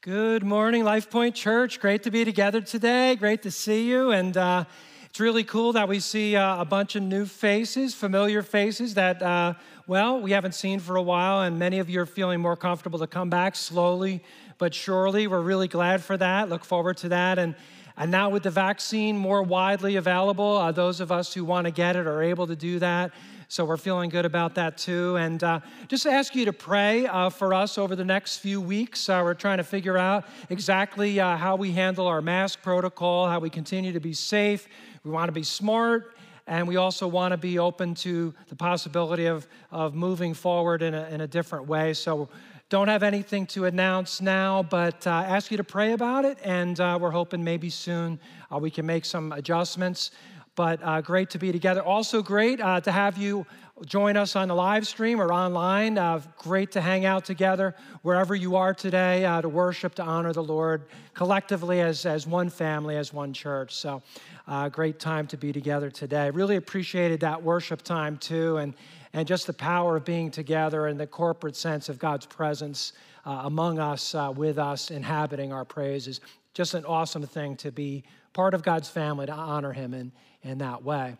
Good morning, Life Point Church. Great to be together today. Great to see you. And uh, it's really cool that we see uh, a bunch of new faces, familiar faces that, uh, well, we haven't seen for a while. And many of you are feeling more comfortable to come back slowly but surely. We're really glad for that. Look forward to that. And and now, with the vaccine more widely available, uh, those of us who want to get it are able to do that. So we're feeling good about that too. And uh, just ask you to pray uh, for us over the next few weeks. Uh, we're trying to figure out exactly uh, how we handle our mask protocol, how we continue to be safe. We want to be smart. And we also want to be open to the possibility of, of moving forward in a, in a different way. So don't have anything to announce now, but uh, ask you to pray about it. And uh, we're hoping maybe soon uh, we can make some adjustments but uh, great to be together. Also, great uh, to have you join us on the live stream or online. Uh, great to hang out together wherever you are today uh, to worship, to honor the Lord collectively as, as one family, as one church. So, uh, great time to be together today. Really appreciated that worship time too, and, and just the power of being together and the corporate sense of God's presence uh, among us, with us, inhabiting our praises. Just an awesome thing to be part of God's family, to honor Him and in that way.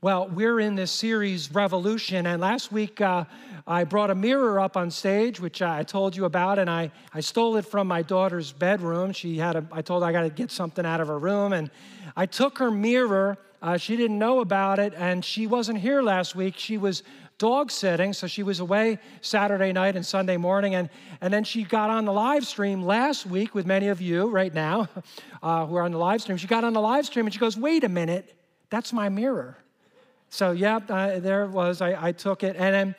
Well, we're in this series, Revolution, and last week uh, I brought a mirror up on stage, which I told you about, and I, I stole it from my daughter's bedroom. She had a, I told her I got to get something out of her room, and I took her mirror. Uh, she didn't know about it, and she wasn't here last week. She was dog sitting, so she was away Saturday night and Sunday morning, and, and then she got on the live stream last week with many of you right now uh, who are on the live stream. She got on the live stream, and she goes, wait a minute. That's my mirror. So, yeah, uh, there it was. I, I, took it. And then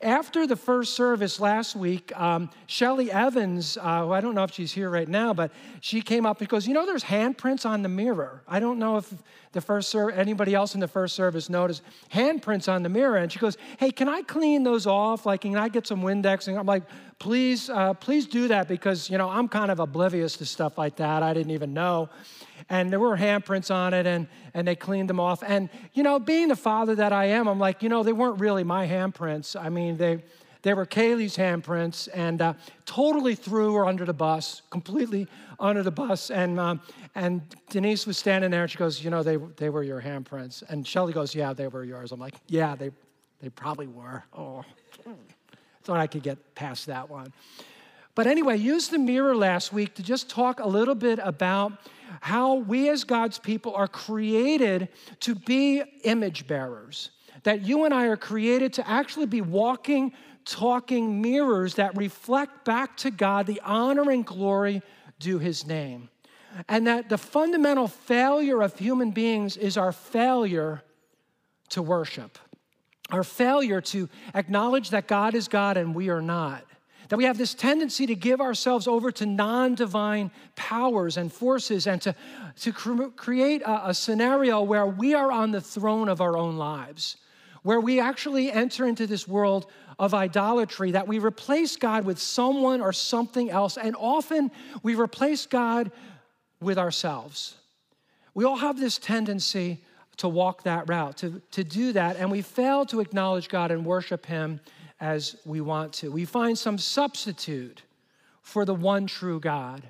after the first service last week, um, Shelly Evans, uh, I don't know if she's here right now, but she came up and goes, you know, there's handprints on the mirror. I don't know if the first ser- anybody else in the first service noticed handprints on the mirror. And she goes, hey, can I clean those off? Like, can I get some Windex? And I'm like, please, uh, please do that because, you know, I'm kind of oblivious to stuff like that. I didn't even know and there were handprints on it and, and they cleaned them off. And, you know, being the father that I am, I'm like, you know, they weren't really my handprints. I mean, they, they were Kaylee's handprints and uh, totally threw her under the bus, completely under the bus. And, um, and Denise was standing there and she goes, you know, they, they were your handprints. And Shelly goes, yeah, they were yours. I'm like, yeah, they, they probably were. Oh, thought I could get past that one. But anyway, use the mirror last week to just talk a little bit about how we as God's people are created to be image bearers. That you and I are created to actually be walking, talking mirrors that reflect back to God the honor and glory due his name. And that the fundamental failure of human beings is our failure to worship, our failure to acknowledge that God is God and we are not that we have this tendency to give ourselves over to non divine powers and forces and to, to cre- create a, a scenario where we are on the throne of our own lives, where we actually enter into this world of idolatry, that we replace God with someone or something else, and often we replace God with ourselves. We all have this tendency to walk that route, to, to do that, and we fail to acknowledge God and worship Him as we want to. We find some substitute for the one true God.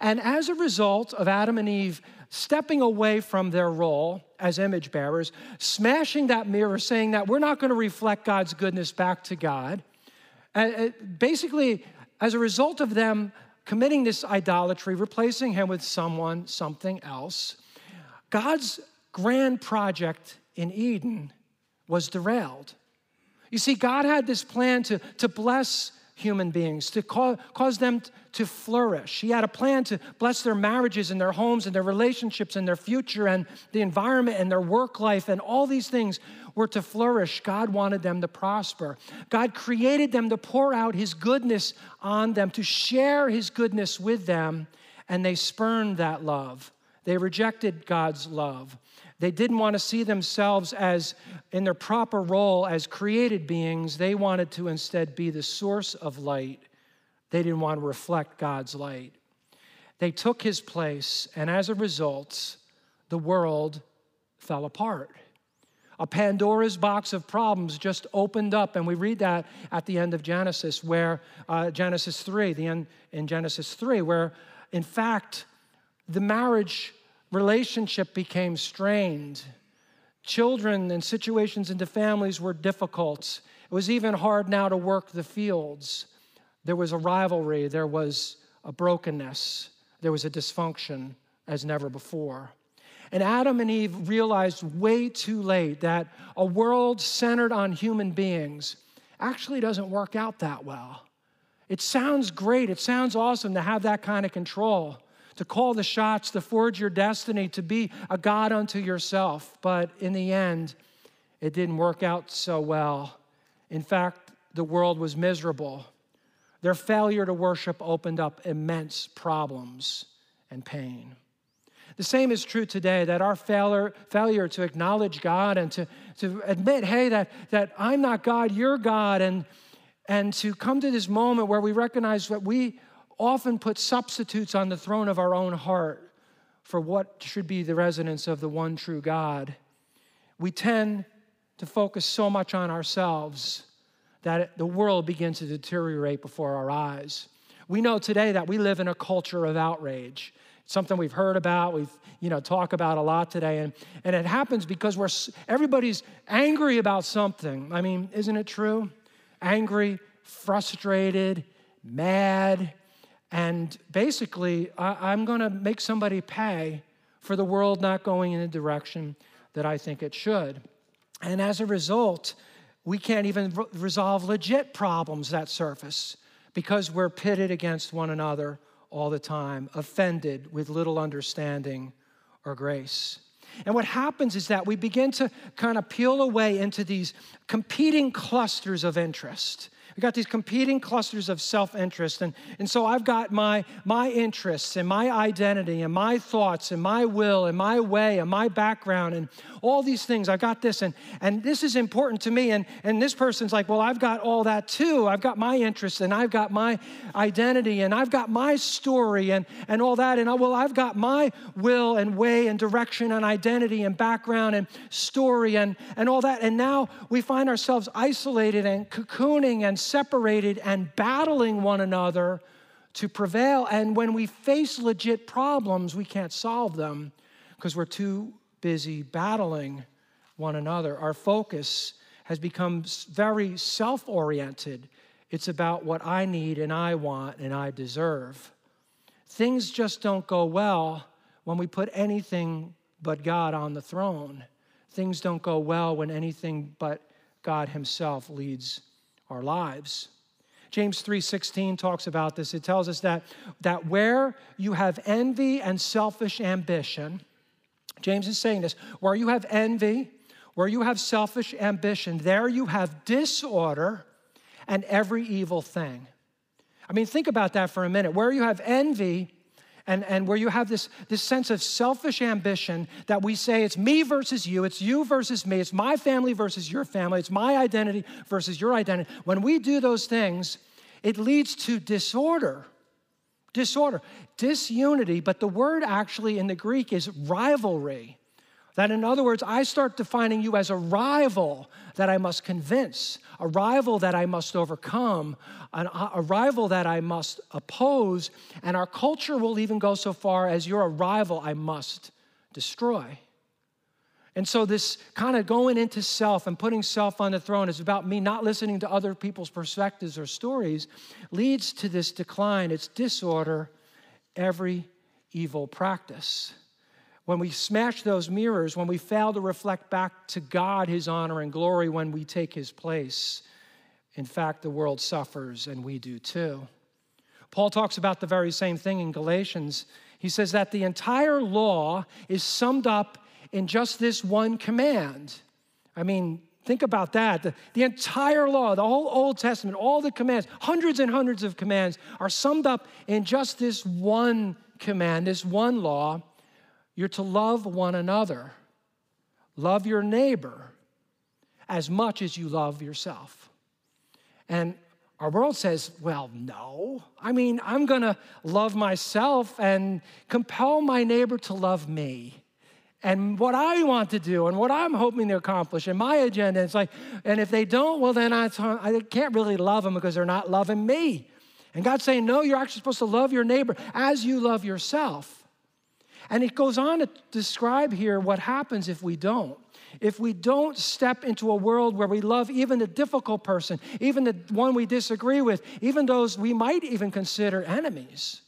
And as a result of Adam and Eve stepping away from their role as image bearers, smashing that mirror, saying that we're not going to reflect God's goodness back to God, uh, basically, as a result of them committing this idolatry, replacing him with someone, something else, God's grand project in Eden was derailed. You see, God had this plan to, to bless human beings, to cause, them to flourish. He had a plan to bless their marriages and their homes and their relationships and their future and the environment and their work life and all these things were to flourish. God wanted them to prosper. God created them to pour out His goodness on them, to share His goodness with them, and they spurned that love. They rejected God's love. They didn't want to see themselves as in their proper role as created beings. They wanted to instead be the source of light. They didn't want to reflect God's light. They took his place, and as a result, the world fell apart. A Pandora's box of problems just opened up, and we read that at the end of Genesis, where uh, Genesis 3, the end in Genesis 3, where in fact the marriage relationship became strained. Children and situations into families were difficult. It was even hard now to work the fields. There was a rivalry, there was a brokenness, there was a dysfunction as never before. And Adam and Eve realized way too late that a world centered on human beings actually doesn't work out that well. It sounds great, it sounds awesome to have that kind of control, to call the shots, to forge your destiny, to be a God unto yourself. But in the end, it didn't work out so well. In fact, the world was miserable. Their failure to worship opened up immense problems and pain. The same is true today that our failure, failure to acknowledge God and to, to admit, hey, that, that I'm not God, you're God, and, and to come to this moment where we recognize that we often put substitutes on the throne of our own heart for what should be the residence of the one true God. We tend to focus so much on ourselves that the world begins to deteriorate before our eyes. We know today that we live in a culture of outrage. It's something we've heard about, we've you know talk about a lot today, and and it happens because we're everybody's angry about something. I mean, isn't it true? Angry, frustrated, mad, and basically, I, I'm going to make somebody pay for the world not going in the direction that I think it should. And as a result, we can't even re- resolve legit problems that surface because we're pitted against one another all the time, offended with little understanding or grace. And what happens is that we begin to kind of peel away into these competing clusters of interest. We got these competing clusters of self-interest. And, and so I've got my, my interests and my identity and my thoughts and my will and my way and my background and all these things. I've got this and, and this is important to me. And, and this person's like, well, I've got all that too. I've got my interests and I've got my identity and I've got my story and, and all that. And I, well, I've got my will and way and direction and identity and background and story and, and all that. And now we find ourselves isolated and cocooning and separated and battling one another to prevail. And when we face legit problems, we can't solve them because we're too busy battling one another. Our focus has become very self oriented. It's about what I need and I want and I deserve. Things just don't go well when we put anything but God on the throne. Things don't go well when anything but God Himself leads our lives. James 3:16 talks about this. It tells us that, that where you have envy and selfish ambition, James is saying this, where you have envy, where you have selfish ambition, there you have disorder and every evil thing. I mean, think about that for a minute. Where you have envy and, and where you have this, this sense of selfish ambition that we say it's me versus you, it's you versus me, it's my family versus your family, it's my identity versus your identity. When we do those things, it leads to disorder. Disorder, disunity, but the word actually in the Greek is rivalry. That, in other words, I start defining you as a rival that I must convince, a rival that I must overcome, an, a rival that I must oppose, and our culture will even go so far as you're a rival I must destroy. And so, this kind of going into self and putting self on the throne is about me not listening to other people's perspectives or stories, leads to this decline. It's disorder, every evil practice. When we smash those mirrors, when we fail to reflect back to God his honor and glory when we take his place, in fact, the world suffers and we do too. Paul talks about the very same thing in Galatians. He says that the entire law is summed up in just this one command. I mean, think about that. The, the, entire law, the whole Old Testament, all the commands, hundreds and hundreds of commands, are summed up in just this one command, this one law. You're to love one another. Love your neighbor as much as you love yourself. And our world says, well, no. I mean, I'm going to love myself and compel my neighbor to love me. and what I want to do and what I'm hoping to accomplish and my agenda. It's like, and if they don't, well, then I, I can't really love them because they're not loving me. And God's saying, no, you're actually supposed to love your neighbor as you love yourself. And it goes on to describe here what happens if we don't. If we don't step into a world where we love even the difficult person, even the one we disagree with, even those we might even consider enemies,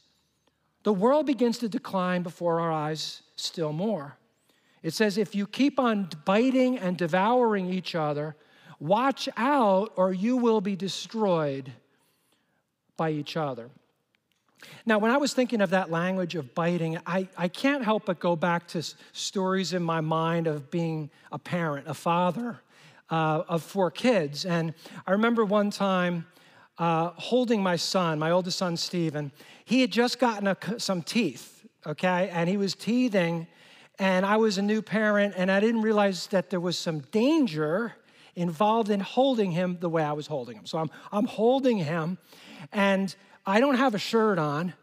the world begins to decline before our eyes still more. It says, if you keep on biting and devouring each other, watch out or you will be destroyed by each other. Now, when I was thinking of that language of biting, I, I can't help but go back to stories in my mind of being a parent, a father uh, of four kids. And I remember one time uh, holding my son, my oldest son, Stephen. He had just gotten a, some teeth, okay? And he was teething, and I was a new parent, and I didn't realize that there was some danger involved in holding him the way I was holding him. So I'm, I'm holding him, and I don't have a shirt on.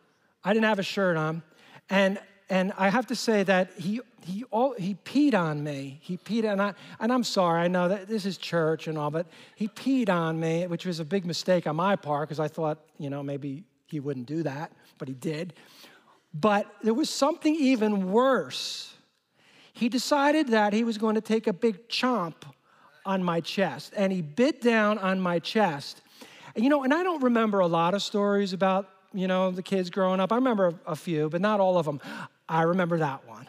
I didn't have a shirt on. And, and I have to say that he, he, all, he peed on me. He peed, and, I, and I'm sorry, I know that this is church and all, but he peed on me, which was a big mistake on my part because I thought, you know, maybe he wouldn't do that, but he did. But there was something even worse. He decided that he was going to take a big chomp on my chest, and he bit down on my chest. And, you know, and I don't remember a lot of stories about, you know, the kids growing up. I remember a few, but not all of them. I remember that one.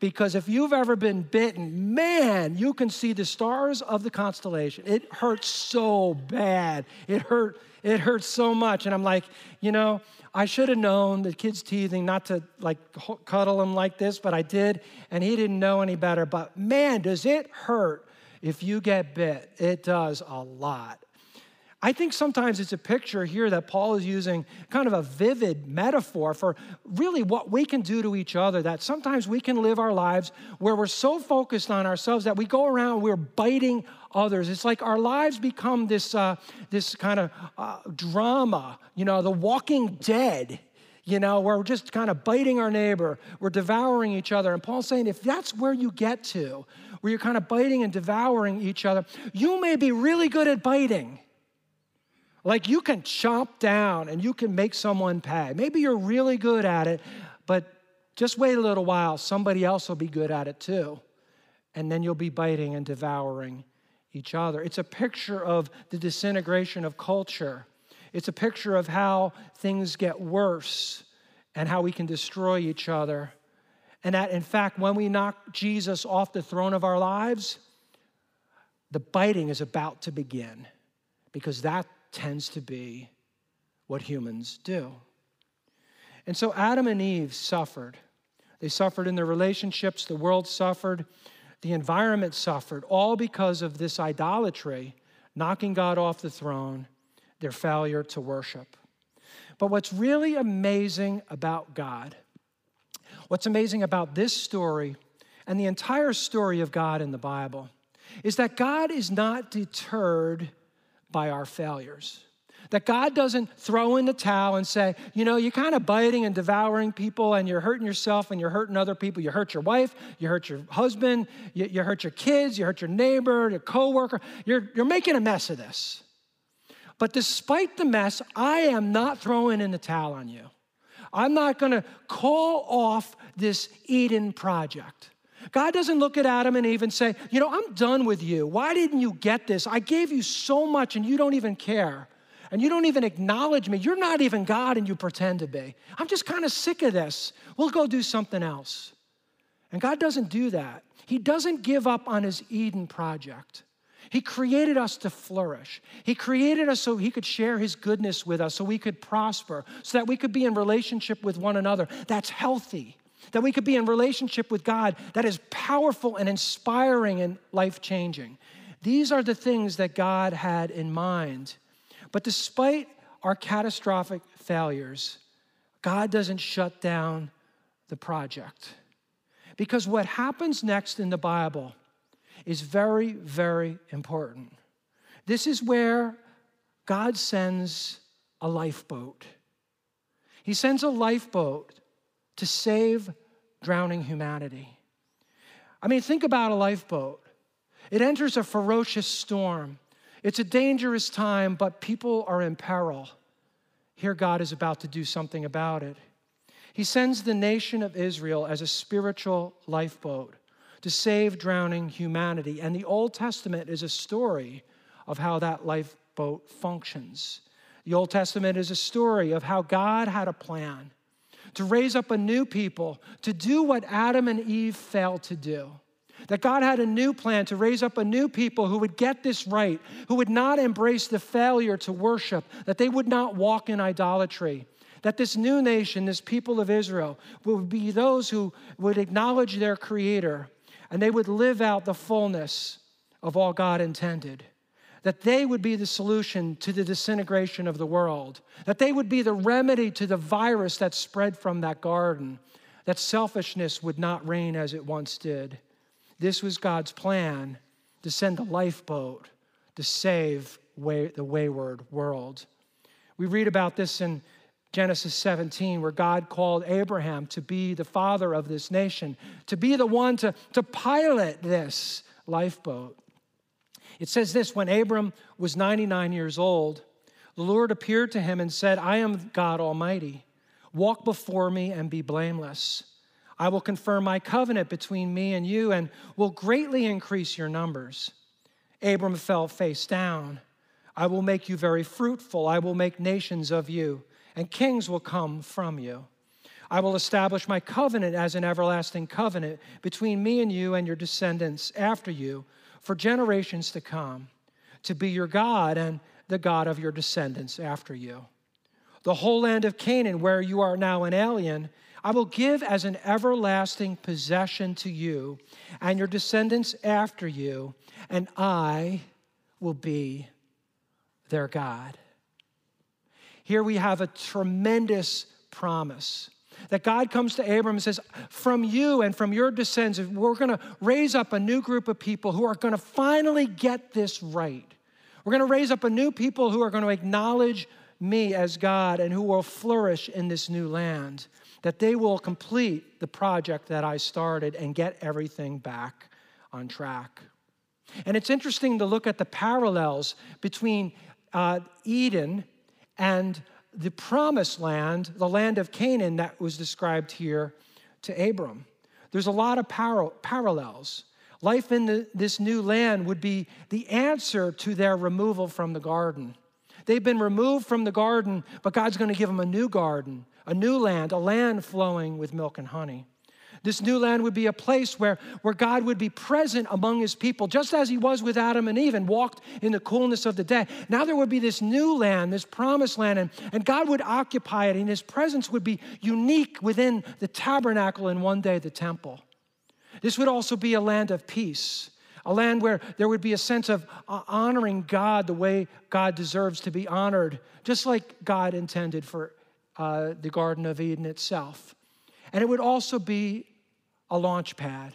Because if you've ever been bitten, man, you can see the stars of the constellation. It hurts so bad. It hurt, it hurts so much. And I'm like, you know, I should have known the kid's teething not to like cuddle him like this, but I did, and he didn't know any better. But man, does it hurt if you get bit? It does a lot. I think sometimes it's a picture here that Paul is using kind of a vivid metaphor for really what we can do to each other. That sometimes we can live our lives where we're so focused on ourselves that we go around, we're biting others. It's like our lives become this, uh, this kind of uh, drama, you know, the walking dead. You know, where we're just kind of biting our neighbor, we're devouring each other. And Paul's saying if that's where you get to, where you're kind of biting and devouring each other, you may be really good at biting like you can chomp down and you can make someone pay. Maybe you're really good at it, but just wait a little while. Somebody else will be good at it too. And then you'll be biting and devouring each other. It's a picture of the disintegration of culture. It's a picture of how things get worse and how we can destroy each other. And that, in fact, when we knock Jesus off the throne of our lives, the biting is about to begin because that tends to be what humans do. And so Adam and Eve suffered. They suffered in their relationships, the world suffered, the environment suffered, all because of this idolatry, knocking God off the throne, their failure to worship. But what's really amazing about God, what's amazing about this story and the entire story of God in the Bible, is that God is not deterred by our failures. That God doesn't throw in the towel and say, you know, you're kind of biting and devouring people and you're hurting yourself and you're hurting other people. You hurt your wife, you hurt your husband, you, you hurt your kids, you hurt your neighbor, your coworker. You're, you're making a mess of this. But despite the mess, I am not throwing in the towel on you. I'm not going to call off this Eden project. God doesn't look at Adam and Eve and say, You know, I'm done with you. Why didn't you get this? I gave you so much and you don't even care. And you don't even acknowledge me. You're not even God and you pretend to be. I'm just kind of sick of this. We'll go do something else. And God doesn't do that. He doesn't give up on his Eden project. He created us to flourish. He created us so He could share His goodness with us, so we could prosper, so that we could be in relationship with one another. That's healthy that we could be in relationship with God that is powerful and inspiring and life changing. These are the things that God had in mind. But despite our catastrophic failures, God doesn't shut down the project. Because what happens next in the Bible is very, very important. This is where God sends a lifeboat. He sends a lifeboat to save drowning humanity. I mean, think about a lifeboat. It enters a ferocious storm. It's a dangerous time, but people are in peril. Here, God is about to do something about it. He sends the nation of Israel as a spiritual lifeboat to save drowning humanity. And the Old Testament is a story of how that lifeboat functions. The Old Testament is a story of how God had a plan to raise up a new people to do what Adam and Eve failed to do. That God had a new plan to raise up a new people who would get this right, who would not embrace the failure to worship, that they would not walk in idolatry. That this new nation, this people of Israel, would be those who would acknowledge their Creator and they would live out the fullness of all God intended that they would be the solution to the disintegration of the world, that they would be the remedy to the virus that spread from that garden, that selfishness would not reign as it once did. This was God's plan to send a lifeboat to save way, the wayward world. We read about this in Genesis 17, where God called Abraham to be the father of this nation, to be the one to, to pilot this lifeboat. It says this when Abram was 99 years old, the Lord appeared to him and said, I am God Almighty. Walk before me and be blameless. I will confirm my covenant between me and you and will greatly increase your numbers. Abram fell face down. I will make you very fruitful. I will make nations of you, and kings will come from you. I will establish my covenant as an everlasting covenant between me and you and your descendants after you for generations to come, to be your God and the God of your descendants after you. The whole land of Canaan, where you are now an alien, I will give as an everlasting possession to you and your descendants after you, and I will be their God. Here we have a tremendous promise that God comes to Abram and says, From you and from your descendants, we're going to raise up a new group of people who are going to finally get this right. We're going to raise up a new people who are going to acknowledge me as God and who will flourish in this new land, that they will complete the project that I started and get everything back on track. And it's interesting to look at the parallels between uh, Eden and the promised land, the land of Canaan that was described here to Abram. There's a lot of par- parallels. Life in the, this new land would be the answer to their removal from the garden. They've been removed from the garden, but God's going to give them a new garden, a new land, a land flowing with milk and honey. This new land would be a place where, where God would be present among his people, just as he was with Adam and Eve and walked in the coolness of the day. Now there would be this new land, this promised land, and, and God would occupy it, and his presence would be unique within the tabernacle and one day the temple. This would also be a land of peace, a land where there would be a sense of uh, honoring God the way God deserves to be honored, just like God intended for uh, the Garden of Eden itself. And it would also be a launch pad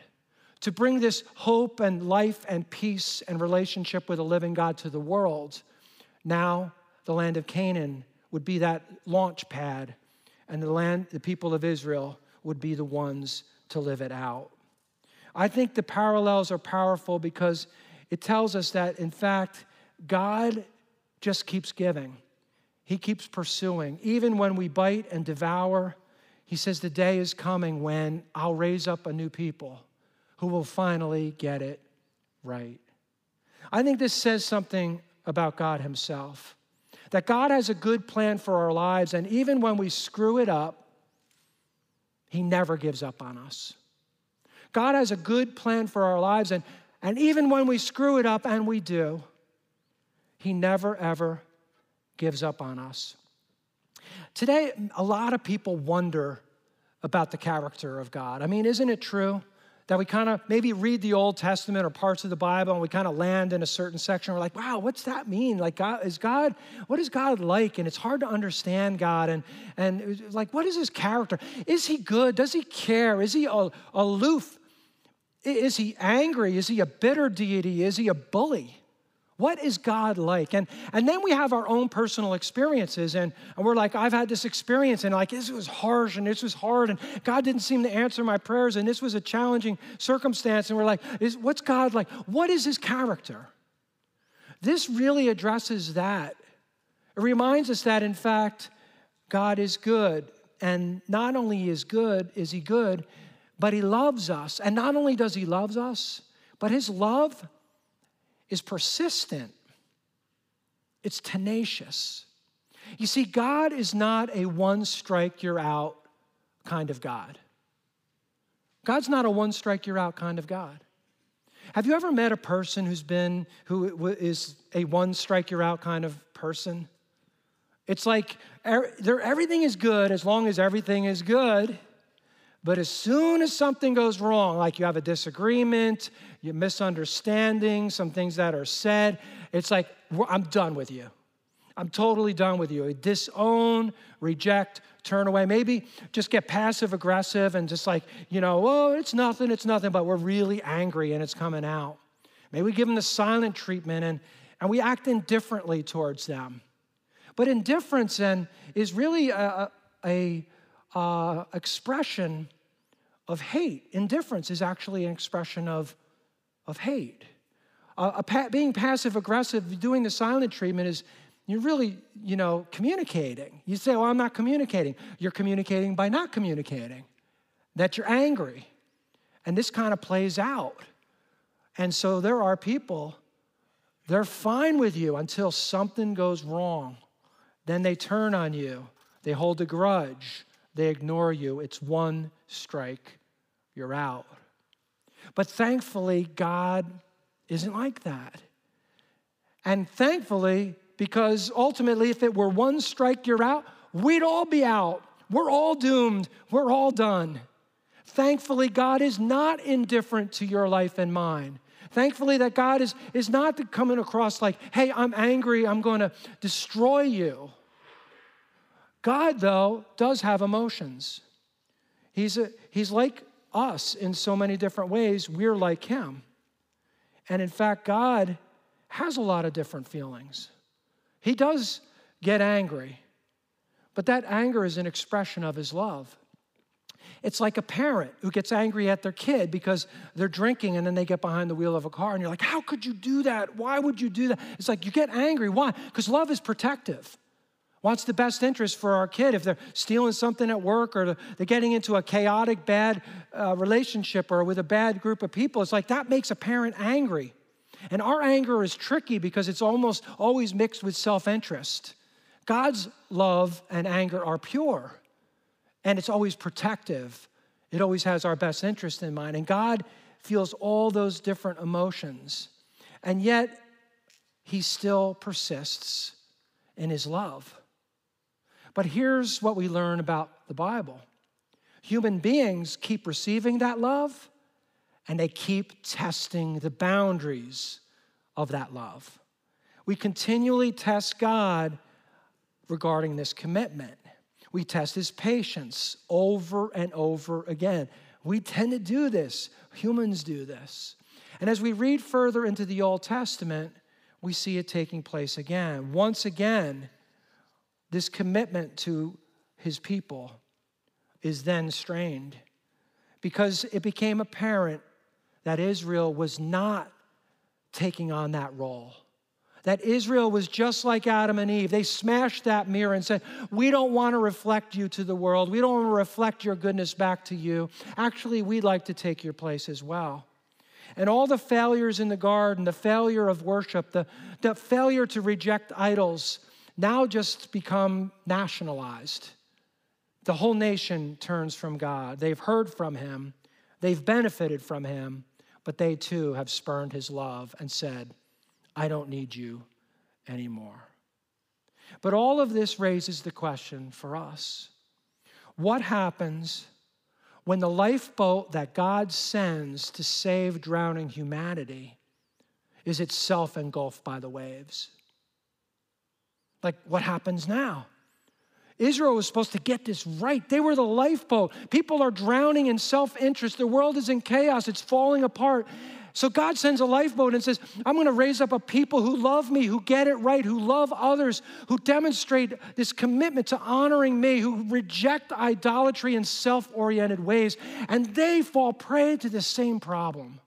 to bring this hope and life and peace and relationship with a living God to the world. Now, the land of Canaan would be that launch pad, and the land, the people of Israel would be the ones to live it out. I think the parallels are powerful because it tells us that, in fact, God just keeps giving. He keeps pursuing. Even when we bite and devour, he says, The day is coming when I'll raise up a new people who will finally get it right. I think this says something about God Himself that God has a good plan for our lives, and even when we screw it up, He never gives up on us. God has a good plan for our lives, and, and even when we screw it up, and we do, He never, ever gives up on us. Today, a lot of people wonder about the character of God. I mean, isn't it true that we kind of maybe read the Old Testament or parts of the Bible and we kind of land in a certain section? We're like, wow, what's that mean? Like, God, is God, what is God like? And it's hard to understand God. And, and like, what is his character? Is he good? Does he care? Is he aloof? Is he angry? Is he a bitter deity? Is he a bully? What is God like? And, and then we have our own personal experiences, and, and we're like, I've had this experience, and like, this was harsh, and this was hard, and God didn't seem to answer my prayers, and this was a challenging circumstance. And we're like, is, what's God like? What is his character? This really addresses that. It reminds us that, in fact, God is good. And not only is good, is he good, but he loves us. And not only does he love us, but his love is persistent, it's tenacious. You see, God is not a one strike, you're out kind of God. God's not a one strike, you're out kind of God. Have you ever met a person who's been, who is a one strike, you're out kind of person? It's like er, everything is good as long as everything is good. But as soon as something goes wrong, like you have a disagreement, you misunderstanding, some things that are said, it's like, I'm done with you. I'm totally done with you. Disown, reject, turn away. Maybe just get passive aggressive and just like, you know, oh, it's nothing, it's nothing, but we're really angry and it's coming out. Maybe we give them the silent treatment and, and we act indifferently towards them. But indifference then is really a, a, uh, expression of hate. Indifference is actually an expression of, of hate. Uh, pa- being passive aggressive, doing the silent treatment is you're really, you know, communicating. You say, well, I'm not communicating. You're communicating by not communicating, that you're angry. And this kind of plays out. And so there are people, they're fine with you until something goes wrong. Then they turn on you, they hold a grudge, they ignore you. It's one strike, you're out. But thankfully, God isn't like that. And thankfully, because ultimately, if it were one strike, you're out, we'd all be out. We're all doomed. We're all done. Thankfully, God is not indifferent to your life and mine. Thankfully, that God is, is not coming across like, hey, I'm angry, I'm going to destroy you. God, though, does have emotions. He's, a, he's like us in so many different ways. We're like him. And in fact, God has a lot of different feelings. He does get angry, but that anger is an expression of his love. It's like a parent who gets angry at their kid because they're drinking and then they get behind the wheel of a car and you're like, How could you do that? Why would you do that? It's like you get angry. Why? Because love is protective. What's the best interest for our kid if they're stealing something at work or they're getting into a chaotic, bad uh, relationship or with a bad group of people? It's like that makes a parent angry. And our anger is tricky because it's almost always mixed with self interest. God's love and anger are pure, and it's always protective. It always has our best interest in mind. And God feels all those different emotions, and yet He still persists in His love. But here's what we learn about the Bible human beings keep receiving that love and they keep testing the boundaries of that love. We continually test God regarding this commitment. We test his patience over and over again. We tend to do this, humans do this. And as we read further into the Old Testament, we see it taking place again. Once again, this commitment to his people is then strained because it became apparent that Israel was not taking on that role. That Israel was just like Adam and Eve. They smashed that mirror and said, We don't want to reflect you to the world. We don't want to reflect your goodness back to you. Actually, we'd like to take your place as well. And all the failures in the garden, the failure of worship, the, the failure to reject idols, now just become nationalized. The whole nation turns from God. They've heard from him, they've benefited from him, but they too have spurned his love and said, I don't need you anymore. But all of this raises the question for us what happens when the lifeboat that God sends to save drowning humanity is itself engulfed by the waves? Like, what happens now? Israel was supposed to get this right. They were the lifeboat. People are drowning in self interest. The world is in chaos, it's falling apart. So God sends a lifeboat and says, I'm going to raise up a people who love me, who get it right, who love others, who demonstrate this commitment to honoring me, who reject idolatry and self oriented ways. And they fall prey to the same problem.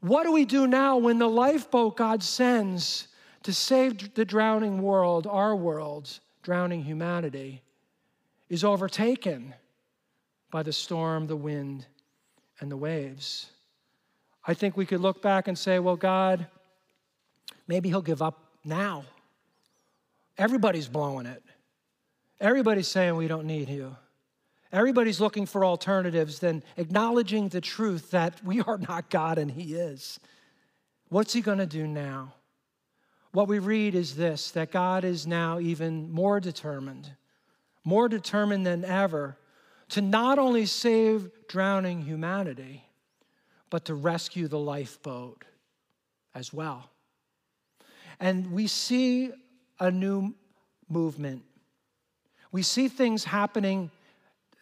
What do we do now when the lifeboat God sends to save the drowning world, our world, drowning humanity, is overtaken by the storm, the wind, and the waves? I think we could look back and say, well, God, maybe He'll give up now. Everybody's blowing it. Everybody's saying we don't need you. Everybody's looking for alternatives, then acknowledging the truth that we are not God and He is. What's He going to do now? What we read is this that God is now even more determined, more determined than ever to not only save drowning humanity, but to rescue the lifeboat as well. And we see a new movement. We see things happening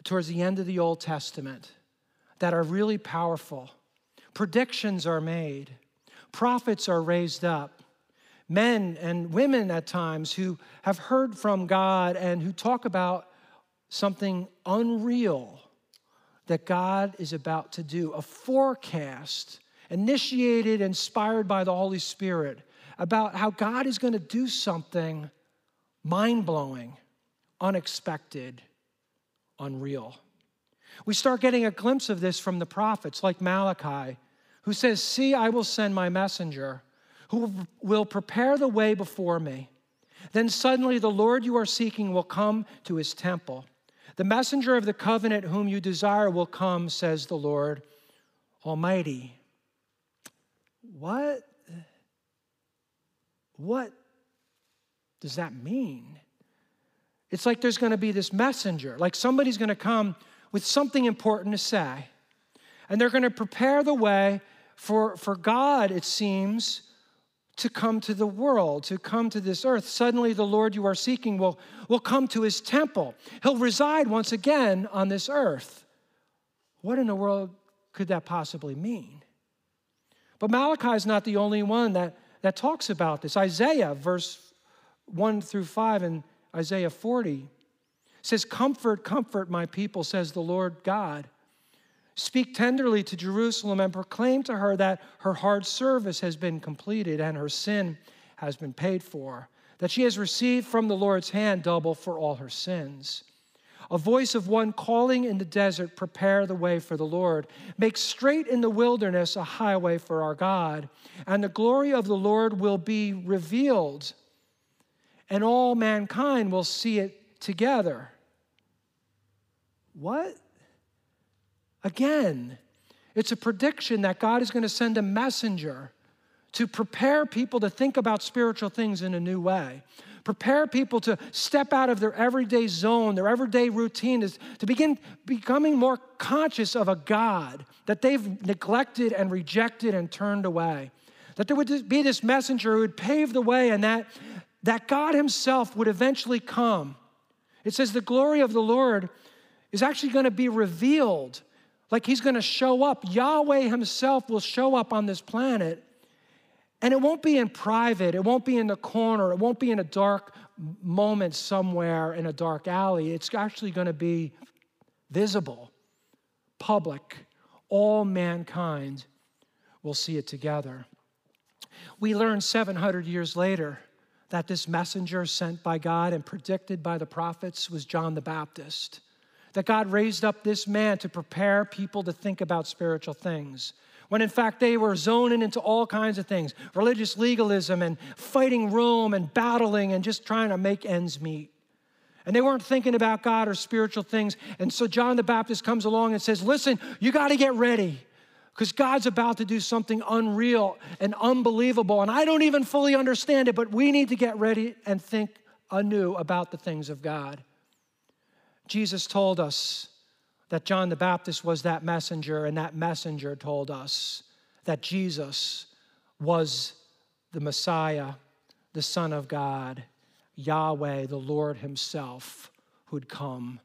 towards the end of the Old Testament that are really powerful. Predictions are made, prophets are raised up, men and women at times who have heard from God and who talk about something unreal that God is about to do, a forecast initiated, inspired by the Holy Spirit about how God is going to do something mind blowing, unexpected, unreal. We start getting a glimpse of this from the prophets like Malachi, who says, See, I will send my messenger who will prepare the way before me. Then suddenly the Lord you are seeking will come to his temple. The messenger of the covenant whom you desire will come, says the Lord Almighty. What? What does that mean? It's like there's going to be this messenger, like somebody's going to come with something important to say. And they're going to prepare the way for, for God, it seems, to come to the world, to come to this earth. Suddenly, the Lord you are seeking will, will come to his temple. He'll reside once again on this earth. What in the world could that possibly mean? But Malachi is not the only one that, that talks about this. Isaiah, verse 1 through 5, and Isaiah 40 says, Comfort, comfort my people, says the Lord God. Speak tenderly to Jerusalem and proclaim to her that her hard service has been completed and her sin has been paid for, that she has received from the Lord's hand double for all her sins. A voice of one calling in the desert, prepare the way for the Lord. Make straight in the wilderness a highway for our God. And the glory of the Lord will be revealed, and all mankind will see it together. What? Again, it's a prediction that God is going to send a messenger to prepare people to think about spiritual things in a new way. Prepare people to step out of their everyday zone, their everyday routine, is to begin becoming more conscious of a God that they've neglected and rejected and turned away. That there would be this messenger who would pave the way and that, that God Himself would eventually come. It says the glory of the Lord is actually going to be revealed like he's going to show up. Yahweh himself will show up on this planet. And it won't be in private, it won't be in the corner, it won't be in a dark moment somewhere in a dark alley. It's actually going to be visible, public. All mankind will see it together. We learn 700 years later that this messenger sent by God and predicted by the prophets was John the Baptist that God raised up this man to prepare people to think about spiritual things. When in fact they were zoning into all kinds of things religious legalism and fighting Rome and battling and just trying to make ends meet. And they weren't thinking about God or spiritual things. And so John the Baptist comes along and says, Listen, you got to get ready because God's about to do something unreal and unbelievable. And I don't even fully understand it, but we need to get ready and think anew about the things of God. Jesus told us that John the Baptist was that messenger, and that messenger told us that Jesus was the Messiah, the Son of God, Yahweh, the Lord Himself, who'd come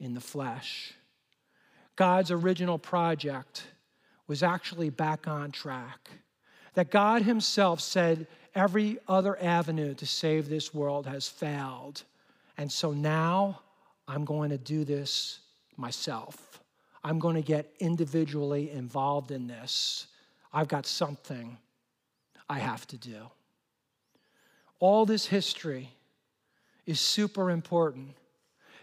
in the flesh. God's original project was actually back on track. That God Himself said every other avenue to save this world has failed. And so now I'm going to do this myself. I'm going to get individually involved in this. I've got something I have to do. All this history is super important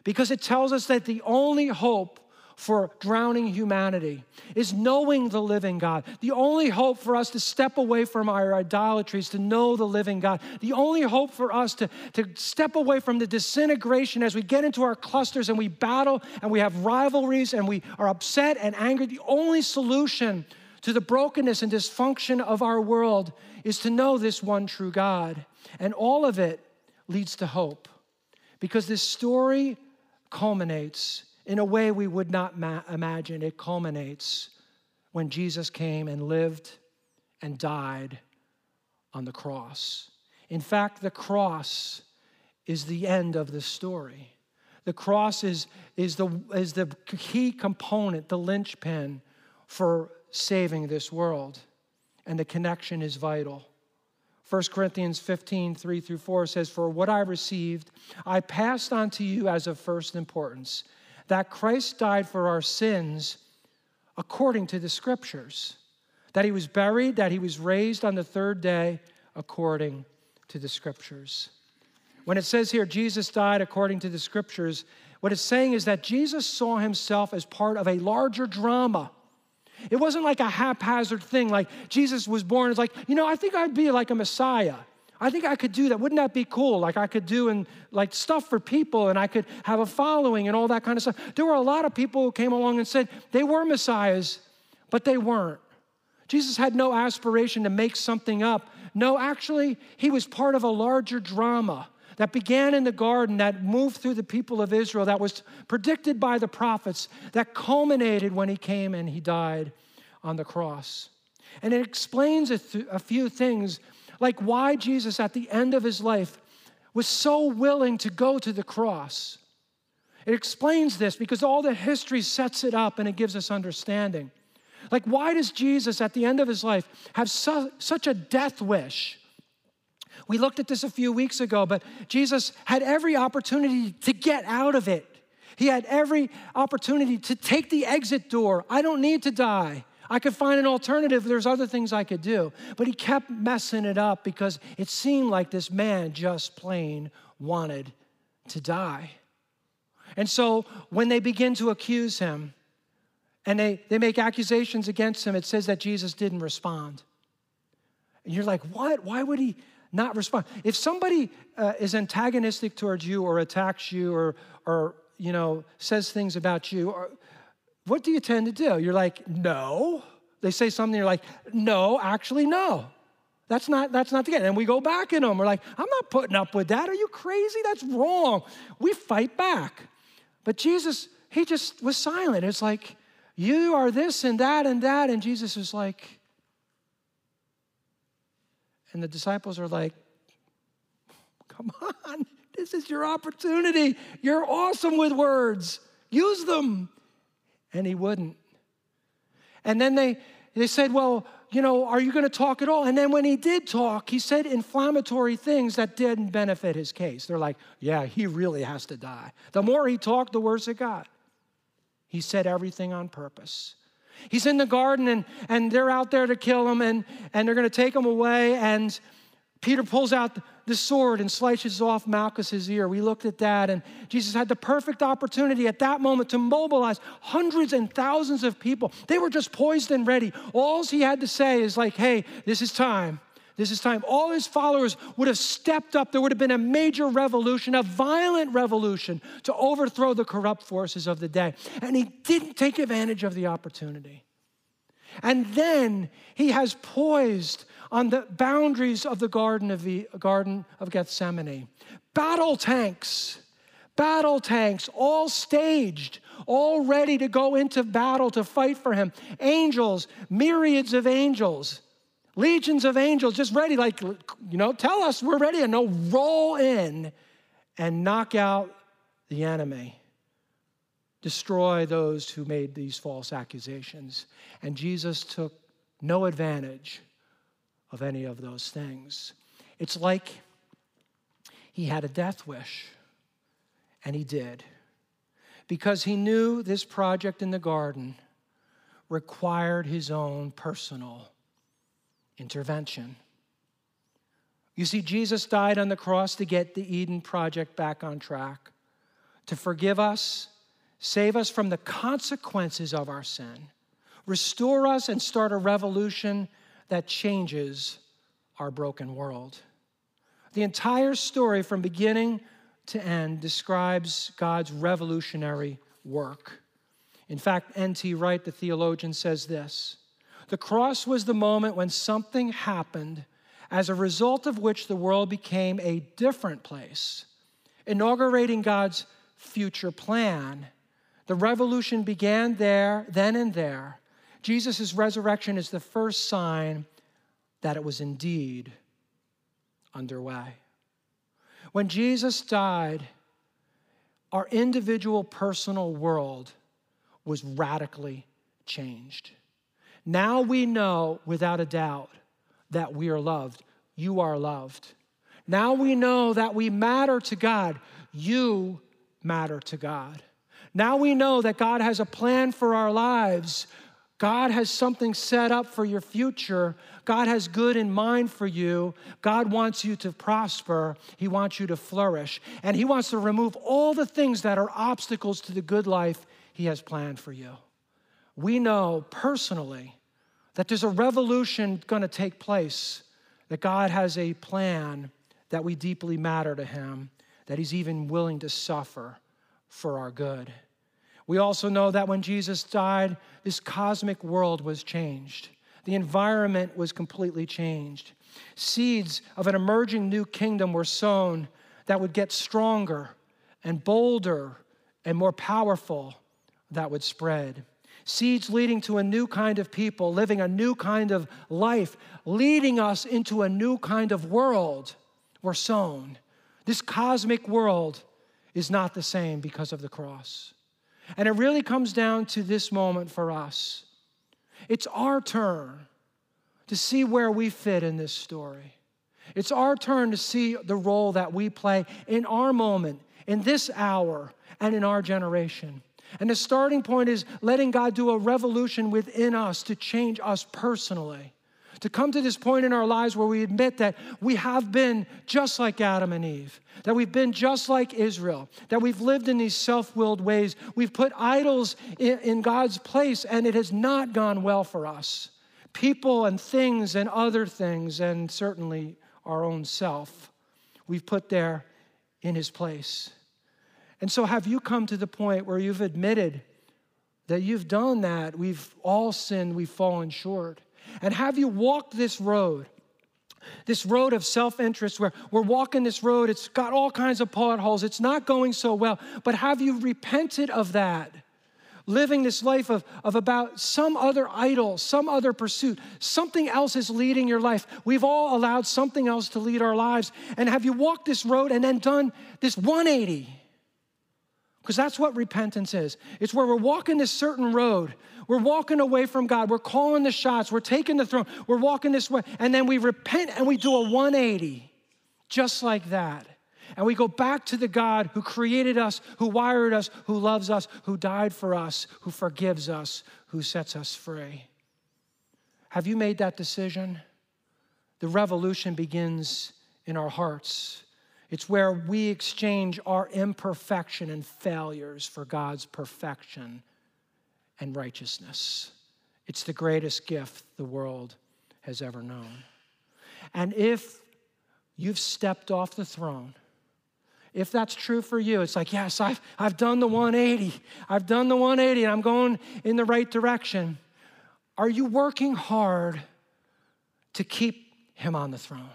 because it tells us that the only hope for drowning humanity is knowing the living God. The only hope for us to step away from our idolatries, to know the living God. The only hope for us to, to step away from the disintegration as we get into our clusters and we battle and we have rivalries and we are upset and angry. The only solution to the brokenness and dysfunction of our world is to know this one true God. And all of it leads to hope because this story culminates in a way we would not ma- imagine. It culminates when Jesus came and lived and died on the cross. In fact, the cross is the end of the story. The cross is, is, the, is the key component, the linchpin for saving this world. And the connection is vital. 1 Corinthians 15, 3 through 4 says, For what I received, I passed on to you as of first importance that Christ died for our sins according to the scriptures, that he was buried, that he was raised on the third day according to the scriptures. When it says here, Jesus died according to the scriptures, what it's saying is that Jesus saw himself as part of a larger drama. It wasn't like a haphazard thing, like Jesus was born It's like, you know, I think I'd be like a Messiah. I think I could do that. Wouldn't that be cool? Like I could do and like stuff for people and I could have a following and all that kind of stuff. There were a lot of people who came along and said they were messiahs, but they weren't. Jesus had no aspiration to make something up. No, actually, he was part of a larger drama that began in the garden, that moved through the people of Israel, that was predicted by the prophets, that culminated when he came and he died on the cross. And it explains a, th- a few things like why Jesus, at the end of his life, was so willing to go to the cross. It explains this because all the history sets it up and it gives us understanding. Like, why does Jesus, at the end of his life, have su- such a death wish? We looked at this a few weeks ago, but Jesus had every opportunity to get out of it. He had every opportunity to take the exit door. I don't need to die. I could find an alternative. There's other things I could do. But he kept messing it up because it seemed like this man just plain wanted to die. And so when they begin to accuse him and they, they make accusations against him, it says that Jesus didn't respond. And you're like, what? Why would he not respond? If somebody uh, is antagonistic towards you or attacks you or, or you know, says things about you, or, what do you tend to do? You're like, no. They say something, you're like, no, actually, no. That's not, that's not the end. And we go back in them. We're like, I'm not putting up with that. Are you crazy? That's wrong. We fight back. But Jesus, he just was silent. It's like, you are this and that and that. And Jesus is like, and the disciples are like, come on, this is your opportunity. You're awesome with words. Use them and he wouldn't. And then they, they said, Well, you know, are you going to talk at all? And then when he did talk, he said inflammatory things that didn't benefit his case. They're like, Yeah, he really has to die. The more he talked, the worse it got. He said everything on purpose. He's in the garden and, and they're out there to kill him and, and they're going to take him away. And Peter pulls out the sword and slices off Malchus's ear. We looked at that, and Jesus had the perfect opportunity at that moment to mobilize hundreds and thousands of people. They were just poised and ready. All he had to say is, like, hey, this is time. This is time. All his followers would have stepped up. There would have been a major revolution, a violent revolution to overthrow the corrupt forces of the day. And he didn't take advantage of the opportunity. And then he has poised on the boundaries of the Garden of, the Garden of Gethsemane. Battle tanks, battle tanks, all staged, all ready to go into battle to fight for him. Angels, myriads of angels, legions of angels, just ready, like, you know, tell us we're ready, and no, roll in and knock out the enemy. destroy those who made these false accusations. And Jesus took no advantage of any of those things. It's like he had a death wish, and he did. Because he knew this project in the garden required his own personal intervention. You see, Jesus died on the cross to get the Eden project back on track, to forgive us, save us from the consequences of our sin, restore us, and start a revolution that changes our broken world. The entire story, from beginning to end, describes God's revolutionary work. In fact, N.T. Wright, the theologian, says this The cross was the moment when something happened as a result of which the world became a different place, inaugurating God's future plan. The revolution began there, then and there. Jesus' resurrection is the first sign that it was indeed underway. When Jesus died, our individual personal world was radically changed. Now we know without a doubt that we are loved. You are loved. Now we know that we matter to God. You matter to God. Now we know that God has a plan for our lives. God has something set up for your future. God has good in mind for you. God wants you to prosper. He wants you to flourish. And He wants to remove all the things that are obstacles to the good life He has planned for you. We know personally that there's a revolution going to take place, that God has a plan that we deeply matter to Him, that He's even willing to suffer for our good. We also know that when Jesus died, this cosmic world was changed. The environment was completely changed. Seeds of an emerging new kingdom were sown that would get stronger and bolder and more powerful that would spread seeds leading to a new kind of people, living a new kind of life, leading us into a new kind of world were sown. This cosmic world is not the same because of the cross. And it really comes down to this moment for us. It's our turn to see where we fit in this story. It's our turn to see the role that we play in our moment, in this hour, and in our generation. And the starting point is letting God do a revolution within us to change us personally. To come to this point in our lives where we admit that we have been just like Adam and Eve, that we've been just like Israel, that we've lived in these self willed ways. We've put idols in, in, God's place, and it has not gone well for us. People and things and other things, and certainly our own self, we've put there in His place. And so, have you come to the point where you've admitted that you've done that? We've all sinned, we've fallen short. And have you walked this road? This road of self interest, where we're walking this road, it's got all kinds of potholes, it's not going so well. But have you repented of that? Living this life of, of about some other idol, some other pursuit, something else is leading your life. We've all allowed something else to lead our lives. And have you walked this road and then done this 180? Because that's what repentance is. It's where we're walking this certain road. We're walking away from God. We're calling the shots. We're taking the throne. We're walking this way. And then we repent and we do a 180, just like that. And we go back to the God who created us, who wired us, who loves us, who died for us, who forgives us, who sets us free. Have you made that decision? The revolution begins in our hearts. It's where we exchange our imperfection and failures for God's perfection and righteousness. It's the greatest gift the world has ever known. And if you've stepped off the throne, if that's true for you, it's like, yes, I've, I've done the 180. I've done the 180 and I'm going in the right direction. Are you working hard to keep him on the throne?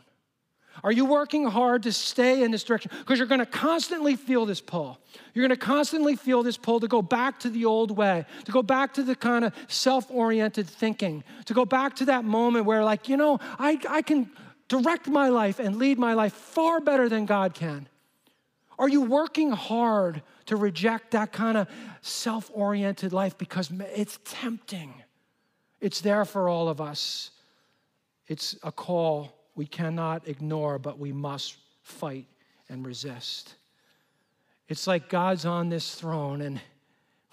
Are you working hard to stay in this direction? Because you're going to constantly feel this pull. You're going to constantly feel this pull to go back to the old way, to go back to the kind of self oriented thinking, to go back to that moment where, like, you know, I, I can direct my life and lead my life far better than God can. Are you working hard to reject that kind of self oriented life because it's tempting? It's there for all of us. It's a call we cannot ignore, but we must fight and resist. It's like God's on this throne and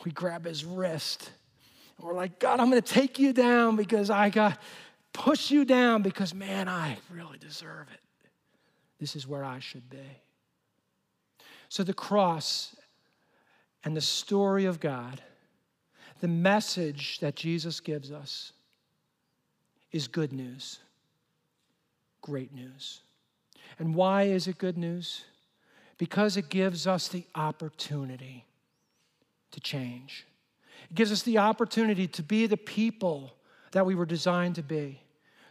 we grab his wrist and we're like, God, I'm going to take you down because I got push you down because, man, I really deserve it. This is where I should be. So the cross and the story of God, the message that Jesus gives us is good news. Great news. And why is it good news? Because it gives us the opportunity to change. It gives us the opportunity to be the people that we were designed to be,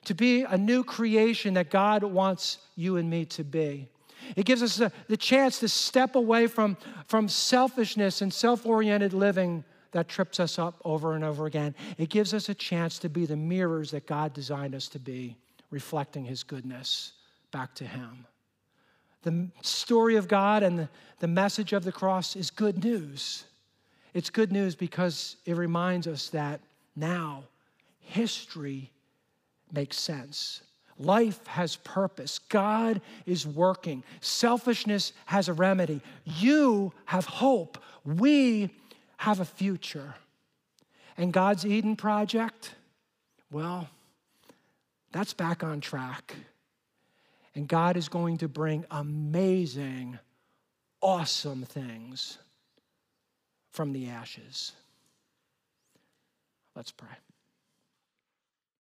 to be a new creation that God wants you and me to be. It gives us the, the chance to step away from, from selfishness and self oriented living that trips us up over and over again. It gives us a chance to be the mirrors that God designed us to be, reflecting His goodness back to Him. The story of God and the, message of the cross is good news. It's good news because it reminds us that now history makes sense. Life has purpose. God is working. Selfishness has a remedy. You have hope. We have a future. And God's Eden project, well, that's back on track. And God is going to bring amazing, awesome things from the ashes. Let's pray.